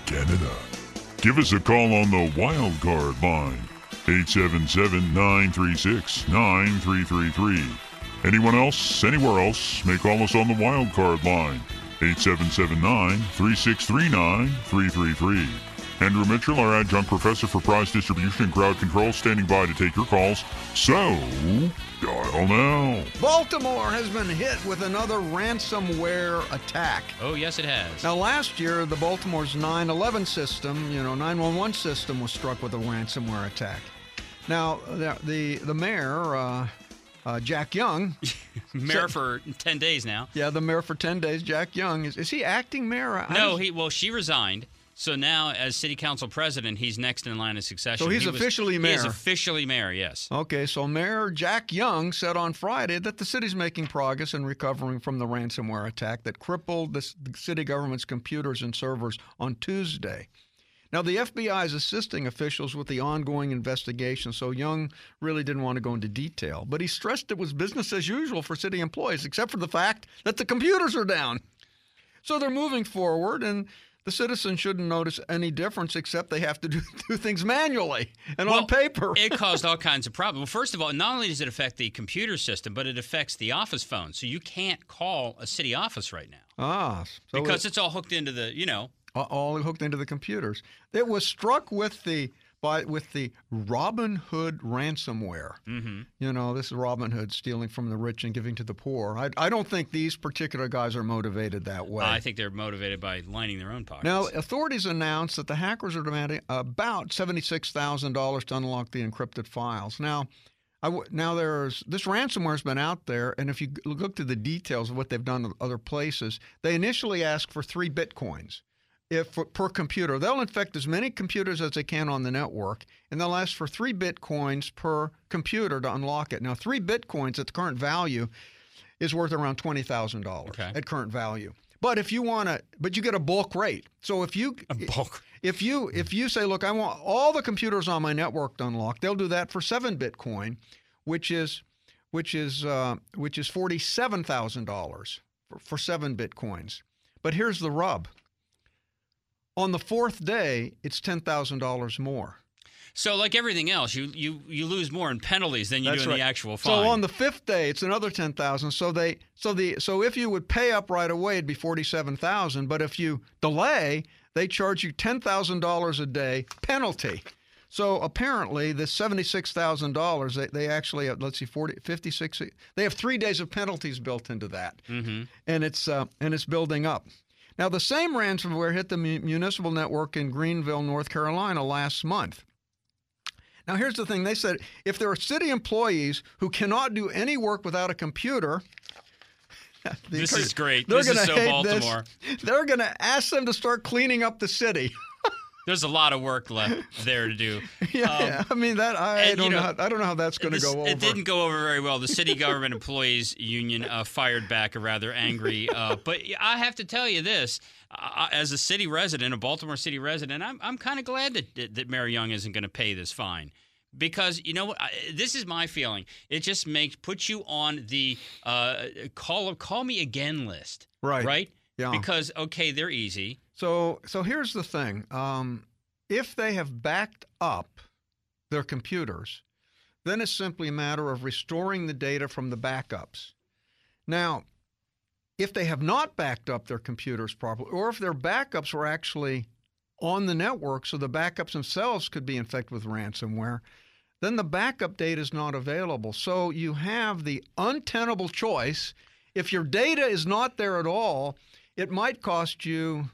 Speaker 10: Canada, give us a call on the wild card line, 877-936-9333. Anyone else, anywhere else, may call us on the wild card line, 8779-3639-333. Andrew Mitchell, our adjunct professor for prize distribution and crowd control, standing by to take your calls. So, dial now.
Speaker 4: Baltimore has been hit with another ransomware attack.
Speaker 5: Oh, yes, it has.
Speaker 4: Now, last year, the Baltimore's 911 system, you know, 911 system was struck with a ransomware attack. Now, the, the, the mayor, uh, uh, Jack Young.
Speaker 5: mayor said, for 10 days now.
Speaker 4: Yeah, the mayor for 10 days, Jack Young. Is, is he acting mayor?
Speaker 5: No, he well, she resigned. So now, as city council president, he's next in line of succession.
Speaker 4: So he's
Speaker 5: he
Speaker 4: officially
Speaker 5: was,
Speaker 4: mayor.
Speaker 5: He is officially mayor, yes.
Speaker 4: Okay, so Mayor Jack Young said on Friday that the city's making progress in recovering from the ransomware attack that crippled the city government's computers and servers on Tuesday. Now, the FBI is assisting officials with the ongoing investigation, so Young really didn't want to go into detail. But he stressed it was business as usual for city employees, except for the fact that the computers are down. So they're moving forward, and the citizens shouldn't notice any difference except they have to do, do things manually and
Speaker 5: well,
Speaker 4: on paper.
Speaker 5: it caused all kinds of problems. Well, first of all, not only does it affect the computer system, but it affects the office phone. So you can't call a city office right now.
Speaker 4: Ah,
Speaker 5: so because it, it's all hooked into the, you know,
Speaker 4: all hooked into the computers. It was struck with the by with the Robin Hood ransomware.
Speaker 5: Mm-hmm.
Speaker 4: You know, this is Robin Hood stealing from the rich and giving to the poor. I, I don't think these particular guys are motivated that way.
Speaker 5: I think they're motivated by lining their own pockets.
Speaker 4: Now, authorities announced that the hackers are demanding about seventy-six thousand dollars to unlock the encrypted files. Now, I w- now there's this ransomware's been out there, and if you look to the details of what they've done in other places, they initially ask for three bitcoins if per computer. They'll infect as many computers as they can on the network, and they'll ask for three bitcoins per computer to unlock it. Now, three bitcoins at the current value is worth around twenty thousand dollars
Speaker 5: Okay.
Speaker 4: at current value. But if you want to, but you get a bulk rate. So if you
Speaker 5: a bulk,
Speaker 4: if you if you say, look, I want all the computers on my network to unlock, they'll do that for seven Bitcoin, which is which is uh, which is forty seven thousand dollars for seven bitcoins. But here's the rub. On the fourth day, it's ten thousand dollars more.
Speaker 5: So, like everything else, you you you lose more in penalties than you
Speaker 4: That's
Speaker 5: do in
Speaker 4: right.
Speaker 5: the actual fine.
Speaker 4: So on the fifth day, it's another ten thousand. So they so the so if you would pay up right away, it'd be forty seven thousand. But if you delay, they charge you ten thousand dollars a day penalty. So apparently, the seventy-six thousand dollars, they, they actually have, let's see, 40, 56, They have three days of penalties built into that,
Speaker 5: mm-hmm.
Speaker 4: and it's uh, and it's building up. Now, the same ransomware hit the municipal network in Greenville, North Carolina, last month. Now, here's the thing: they said if there are city employees who cannot do any work without a computer.
Speaker 5: This is great.
Speaker 4: they're
Speaker 5: This
Speaker 4: gonna
Speaker 5: so
Speaker 4: hate
Speaker 5: Baltimore.
Speaker 4: This. They're going to ask them to start cleaning up the city.
Speaker 5: There's a lot of work left there to do.
Speaker 4: yeah,
Speaker 5: Um,
Speaker 4: yeah. I mean that I
Speaker 5: and,
Speaker 4: don't
Speaker 5: you
Speaker 4: know.
Speaker 5: know,
Speaker 4: how, I don't know how that's going to go over.
Speaker 5: It didn't go over very well. The city government employees union uh, fired back, a rather angry. Uh, but I have to tell you this: uh, as a city resident, a Baltimore city resident, I'm I'm kind of glad that that Mayor Young isn't going to pay this fine. Because you know what, this is my feeling. It just makes puts you on the uh, call call me again list,
Speaker 4: Right.
Speaker 5: Right.
Speaker 4: Yeah.
Speaker 5: Because okay, they're easy.
Speaker 4: So, so here's the thing: um, if they have backed up their computers, then it's simply a matter of restoring the data from the backups. Now, if they have not backed up their computers properly, or if their backups were actually on the network, so the backups themselves could be infected with ransomware, then the backup data is not available. So you have the untenable choice. If your data is not there at all, it might cost you,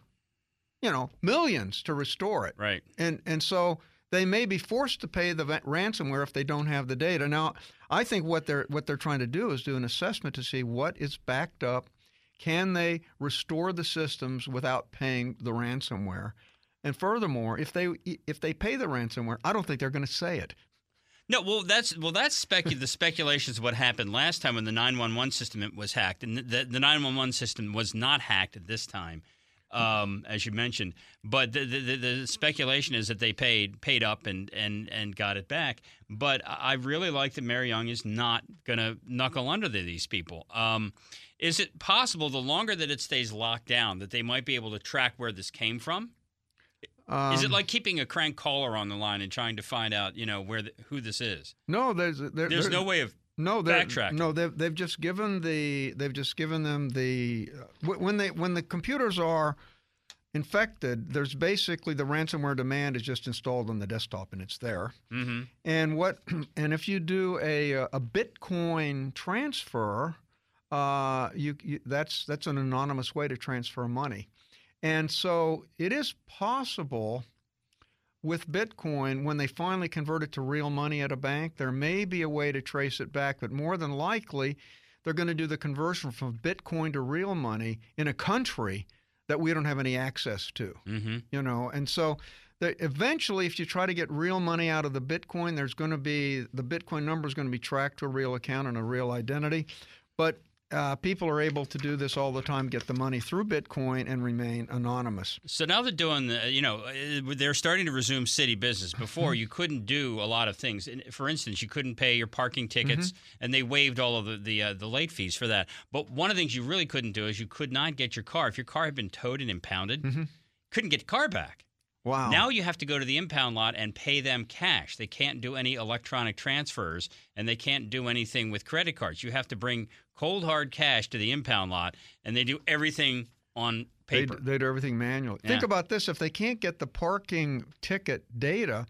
Speaker 4: you know, millions to restore it.
Speaker 5: Right.
Speaker 4: And and so they may be forced to pay the ransomware if they don't have the data. Now, I think what they're what they're trying to do is do an assessment to see what is backed up. Can they restore the systems without paying the ransomware? And furthermore, if they if they pay the ransomware, I don't think they're going to say it.
Speaker 5: No, well, that's well, that's specu- the speculations of what happened last time when the 911 system was hacked, and the, the 911 system was not hacked at this time, um, as you mentioned. But the, the, the, the speculation is that they paid paid up and, and, and got it back. But I really like that Mayor Young is not going to knuckle under to these people. Um, is it possible, the longer that it stays locked down, that they might be able to track where this came from? is it
Speaker 4: Um,
Speaker 5: like keeping a crank caller on the line and trying to find out, you know, where the, who this is?
Speaker 4: No, there's there,
Speaker 5: There's
Speaker 4: there-
Speaker 5: no way of
Speaker 4: no they're no. They've they've just given the they've just given them the uh, when they when the computers are infected, there's basically the ransomware demand is just installed on the desktop and it's there.
Speaker 5: Mm-hmm.
Speaker 4: And what and if you do a a Bitcoin transfer, uh, you, you that's that's an anonymous way to transfer money, and so it is possible with Bitcoin when they finally convert it to real money at a bank, there may be a way to trace it back, but more than likely, they're going to do the conversion from Bitcoin to real money in a country that we don't have any access to
Speaker 5: Mm-hmm.
Speaker 4: you know and so the, eventually if you try to get real money out of the bitcoin there's going to be the bitcoin number is going to be tracked to a real account and a real identity but uh, people are able to do this all the time get the money through bitcoin and remain anonymous
Speaker 5: So now they're doing, the, you know, uh, they're starting to resume city business. Before you couldn't do a lot of things. For instance, you couldn't pay your parking tickets, and they waived all of the the, uh, the late fees for that. But one of the things you really couldn't do is you could not get your car if your car had been towed and impounded. Couldn't get your car back.
Speaker 4: Wow
Speaker 5: Now you have to go to the impound lot and pay them cash. They can't do any electronic transfers and they can't do anything with credit cards. You have to bring cold hard cash to the impound lot and they do everything on
Speaker 4: they,
Speaker 5: paper.
Speaker 4: they do everything manually think about this if they can't get the parking ticket data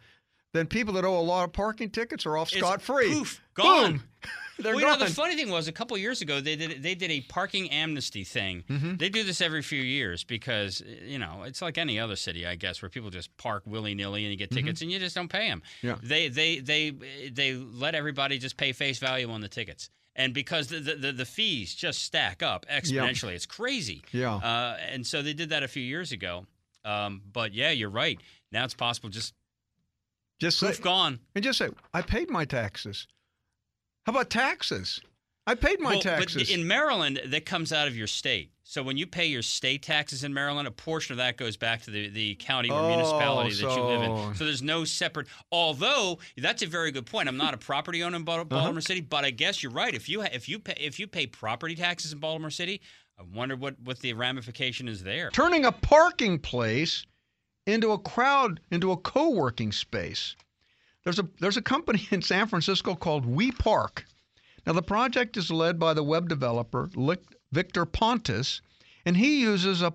Speaker 4: then people that owe a lot of parking tickets are off scot free.
Speaker 5: poof, gone.
Speaker 4: Boom. They're
Speaker 5: well, you know, the funny thing was a couple years ago they did they did a parking amnesty thing.
Speaker 4: Mm-hmm.
Speaker 5: They do this every few years because you know it's like any other city, I guess, where people just park willy nilly and you get tickets and you just don't pay them.
Speaker 4: Mm-hmm. Yeah.
Speaker 5: They they they they let everybody just pay face value on the tickets. And because the, the, the, fees just stack up exponentially, it's crazy.
Speaker 4: Yeah.
Speaker 5: Uh, and so they did that a few years ago. Um, but yeah, you're right. Now it's possible just
Speaker 4: just
Speaker 5: poof
Speaker 4: say,
Speaker 5: gone.
Speaker 4: and just say, I paid my taxes. How about taxes? I paid my
Speaker 5: Well,
Speaker 4: taxes.
Speaker 5: But in Maryland, that comes out of your state. So when you pay your state taxes in Maryland, a portion of that goes back to the, the county or
Speaker 4: Oh,
Speaker 5: municipality that you live in. So there's no separate. Although that's a very good point. I'm not a property owner in Baltimore
Speaker 4: Uh-huh.
Speaker 5: City, but I guess you're right. If you if you pay if you pay property taxes in Baltimore City, I wonder what what the ramification is there.
Speaker 4: Turning a parking place into a crowd, into a co-working space. There's a there's a company in San Francisco called WePark. Now the project is led by the web developer Victor Pontis, and he uses a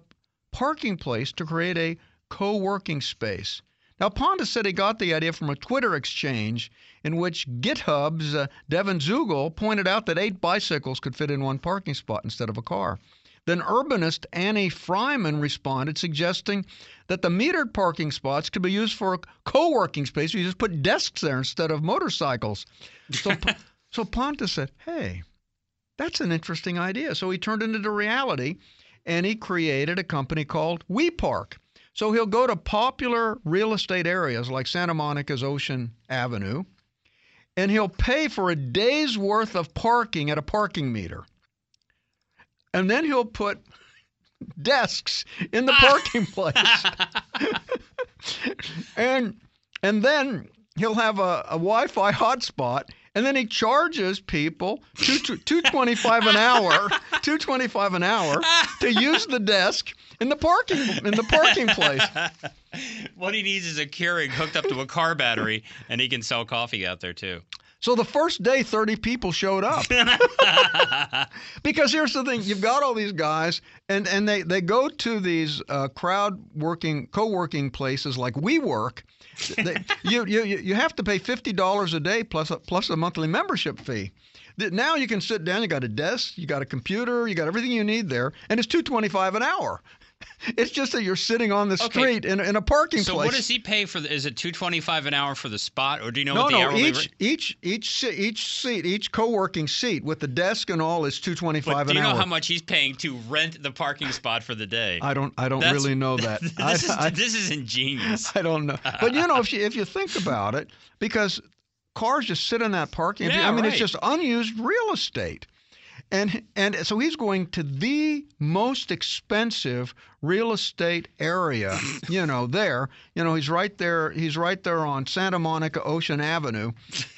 Speaker 4: parking place to create a co-working space. Now Pontis said he got the idea from a Twitter exchange in which GitHub's uh, Devin Zugel pointed out that eight bicycles could fit in one parking spot instead of a car. Then urbanist Annie Fryman responded, suggesting that the metered parking spots could be used for a co-working space. You just put desks there instead of motorcycles. So, so Pontis said, "Hey, that's an interesting idea." So he turned it into reality, and he created a company called WePark. So he'll go to popular real estate areas like Santa Monica's Ocean Avenue, and he'll pay for a day's worth of parking at a parking meter and then he'll put desks in the parking place. and and then he'll have a, a Wi-Fi hotspot, and then he charges people two two twenty five an hour, two twenty five an hour to use the desk in the parking in the parking place.
Speaker 5: what he needs is a Keurig hooked up to a car battery, and he can sell coffee out there too.
Speaker 4: So the first day, 30 people showed up. because here's the thing: you've got all these guys, and and they they go to these uh, crowd working, co-working places like WeWork. They, you you you have to pay fifty dollars a day plus a, plus a monthly membership fee. Now you can sit down. You got a desk, you got a computer, you got everything you need there, and it's two twenty five an hour. It's just that you're sitting on the
Speaker 5: Okay.
Speaker 4: street in, in a parking
Speaker 5: So
Speaker 4: place.
Speaker 5: what does he pay for? The, is it two twenty five an hour for the spot, or do you know
Speaker 4: no,
Speaker 5: what the
Speaker 4: no.
Speaker 5: hourly
Speaker 4: Each
Speaker 5: rate?
Speaker 4: each each each seat, each co-working seat with the desk and all is two twenty five
Speaker 5: do you know
Speaker 4: hour.
Speaker 5: how much he's paying to rent the parking spot for the day?
Speaker 4: I don't I don't
Speaker 5: That's-
Speaker 4: really know that.
Speaker 5: this,
Speaker 4: I,
Speaker 5: is,
Speaker 4: I,
Speaker 5: this is ingenious.
Speaker 4: I don't know. But you know, if you if you think about it, because cars just sit in that parking.
Speaker 5: Yeah,
Speaker 4: I mean, it's just unused real estate. And and so he's going to the most expensive real estate area, you know, there. You know, he's right there. He's right there on Santa Monica Ocean Avenue.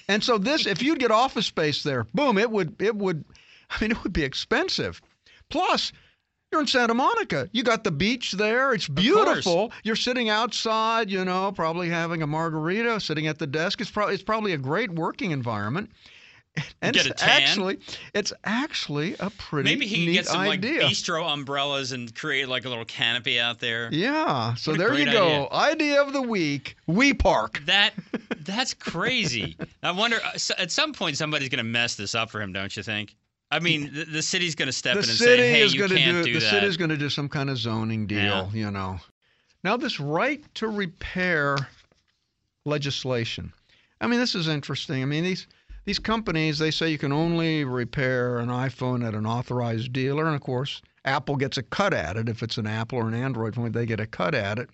Speaker 4: And so this, if you'd get office space there, boom, it would it would, I mean, it would be expensive. Plus, you're in Santa Monica. You got the beach there. It's beautiful. You're sitting outside, you know, probably having a margarita, sitting at the desk. It's probably it's probably a great working environment. And
Speaker 5: Get a tan.
Speaker 4: actually it's actually a pretty
Speaker 5: Maybe he
Speaker 4: neat
Speaker 5: can get some
Speaker 4: idea.
Speaker 5: like bistro umbrellas and create like a little canopy out there.
Speaker 4: yeah. So
Speaker 5: What
Speaker 4: there you go. Idea. of the week. We park.
Speaker 5: That that's crazy. I wonder uh, at some point somebody's going to mess this up for him, don't you think? I mean, the, the city's going to step
Speaker 4: the
Speaker 5: in and say, "Hey, you can't
Speaker 4: do,
Speaker 5: do,
Speaker 4: the
Speaker 5: that."
Speaker 4: city's going to do some kind of zoning deal, you know. Now this right to repair legislation. I mean, this is interesting. I mean, these these companies they say you can only repair an iPhone at an authorized dealer, and of course, Apple gets a cut at it if it's an Apple or an Android phone. They get a cut at it.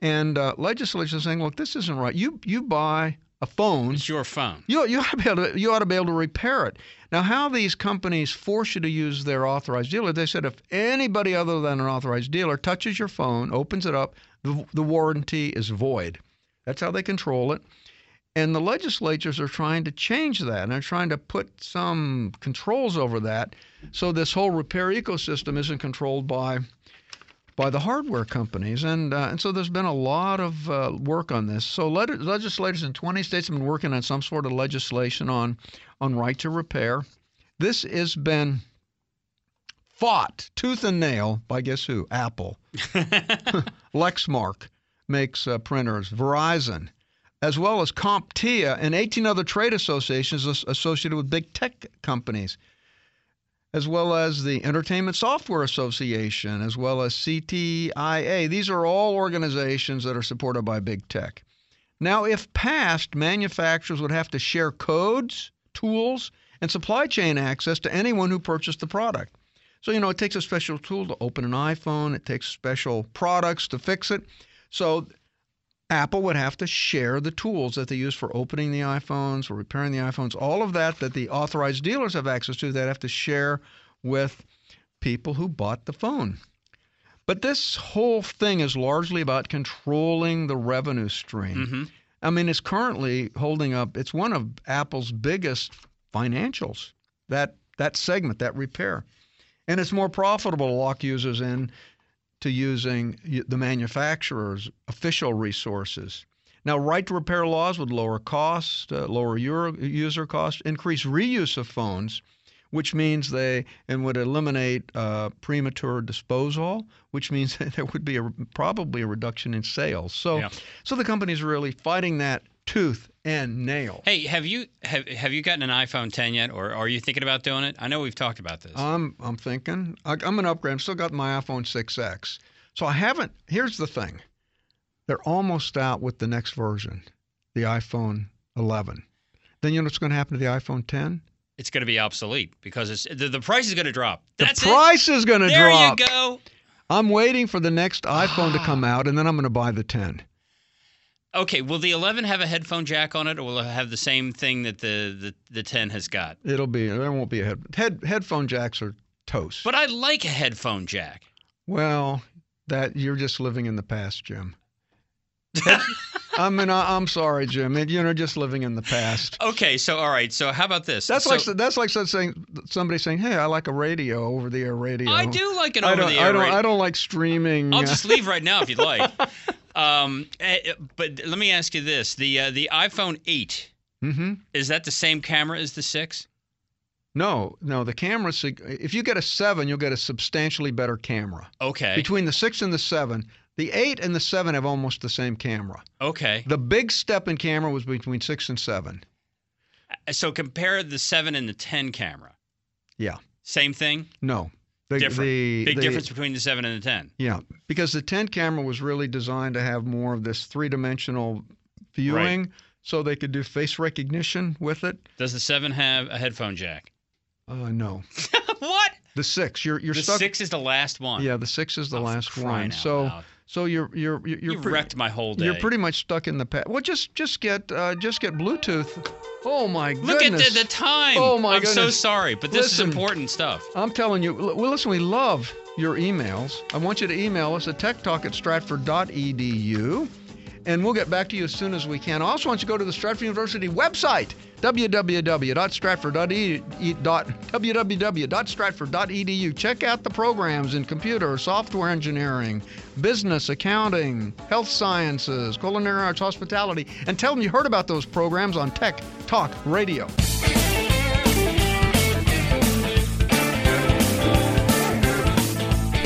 Speaker 4: And uh, legislation is saying, look, this isn't right. You you buy a phone.
Speaker 5: It's your phone.
Speaker 4: You, you ought to be able to you ought to be able to repair it. Now, how these companies force you to use their authorized dealer? They said if anybody other than an authorized dealer touches your phone, opens it up, the, the warranty is void. That's how they control it. And the legislatures are trying to change that, and they're trying to put some controls over that, so this whole repair ecosystem isn't controlled by by the hardware companies. And uh, and so there's been a lot of uh, work on this. So leg- legislators in 20 states have been working on some sort of legislation on on right to repair. This has been fought tooth and nail by guess who? Apple. Lexmark makes uh, printers. Verizon. As well as CompTIA and 18 other trade associations associated with big tech companies, as well as the Entertainment Software Association, as well as CTIA. These are all organizations that are supported by big tech. Now, if passed, manufacturers would have to share codes, tools, and supply chain access to anyone who purchased the product. So, you know, it takes a special tool to open an iPhone, it takes special products to fix it. So, Apple would have to share the tools that they use for opening the iPhones, for repairing the iPhones, all of that that the authorized dealers have access to, they'd have to share with people who bought the phone. But this whole thing is largely about controlling the revenue stream.
Speaker 5: Mm-hmm.
Speaker 4: I mean, it's currently holding up, it's one of Apple's biggest financials, that, that segment, that repair. And it's more profitable to lock users in to using the manufacturer's official resources. Now, right to repair laws would lower cost, uh, lower user cost, increase reuse of phones, which means they and would eliminate uh, premature disposal, which means there would be a, probably a reduction in sales. So,
Speaker 5: yeah.
Speaker 4: so the company's really fighting that tooth and nail.
Speaker 5: Hey, have you have have you gotten an iPhone 10 yet, or are you thinking about doing it? I know we've talked about this.
Speaker 4: I'm I'm thinking. I, I'm an upgrade. I'm still got my iPhone 6X, so I haven't. Here's the thing, they're almost out with the next version, the iPhone 11. Then you know what's going to happen to the iPhone 10?
Speaker 5: It's going to be obsolete because it's the, the price is going to drop. That's
Speaker 4: the price
Speaker 5: it.
Speaker 4: is going to drop.
Speaker 5: There you go.
Speaker 4: I'm waiting for the next iPhone to ah. come out, and then I'm going to buy the 10.
Speaker 5: Okay, will the 11 have a headphone jack on it, or will it have the same thing that the, the, the 10 has got?
Speaker 4: It'll be there won't be a head, head headphone jacks are toast.
Speaker 5: But I like a headphone jack.
Speaker 4: Well, that you're just living in the past, Jim. I mean, I, am sorry, Jim. You know, just living in the past.
Speaker 5: Okay, so all right. So how about this?
Speaker 4: That's
Speaker 5: so,
Speaker 4: like that's like saying somebody saying, "Hey, I like a radio, over the air radio."
Speaker 5: I do like an over the
Speaker 4: air.
Speaker 5: I
Speaker 4: don't. I don't like streaming.
Speaker 5: I'll just leave right now if you'd like. um, eh, but let me ask you this: the uh, the iPhone 8
Speaker 4: mm-hmm.
Speaker 5: is that the same camera as the six?
Speaker 4: No, no. The camera. If you get a seven, you'll get a substantially better camera.
Speaker 5: Okay.
Speaker 4: Between the six and the seven, the 8 and the 7 have almost the same camera.
Speaker 5: Okay.
Speaker 4: The big step in camera was between 6 and 7.
Speaker 5: So compare the 7 and the 10 camera.
Speaker 4: Yeah.
Speaker 5: Same thing?
Speaker 4: No. The,
Speaker 5: Different.
Speaker 4: The,
Speaker 5: big
Speaker 4: the,
Speaker 5: difference between the 7 and the 10.
Speaker 4: Yeah, because the 10 camera was really designed to have more of this three-dimensional viewing
Speaker 5: right.
Speaker 4: so they could do face recognition with it.
Speaker 5: Does the 7 have a headphone jack?
Speaker 4: Uh, no.
Speaker 5: what?
Speaker 4: The 6. You're you're
Speaker 5: the
Speaker 4: stuck
Speaker 5: 6 is the last one.
Speaker 4: Yeah, the 6 is the
Speaker 5: oh,
Speaker 4: last one. So
Speaker 5: loud.
Speaker 4: So you're you're you're,
Speaker 5: you
Speaker 4: pretty,
Speaker 5: wrecked my whole day.
Speaker 4: You're pretty much stuck in the past. Well, just just get uh, just get Bluetooth. Oh my goodness!
Speaker 5: Look at the, the time.
Speaker 4: Oh my
Speaker 5: I'm
Speaker 4: goodness!
Speaker 5: so sorry, but this
Speaker 4: listen,
Speaker 5: is important stuff.
Speaker 4: I'm telling you. Well, listen, we love your emails. I want you to email us at techtalk at stratford.edu and we'll get back to you as soon as we can. I also want you to go to the Stratford University website, www.stratford.edu. Check out the programs in computer, software engineering, business, accounting, health sciences, culinary arts, hospitality, and tell them you heard about those programs on Tech Talk Radio.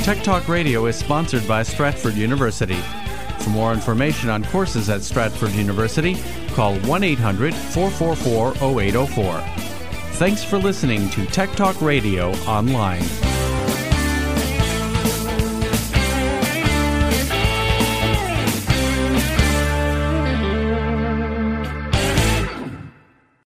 Speaker 2: Tech Talk Radio is sponsored by Stratford University. For more information on courses at Stratford University, call 1 800 444 0804. Thanks for listening to Tech Talk Radio Online.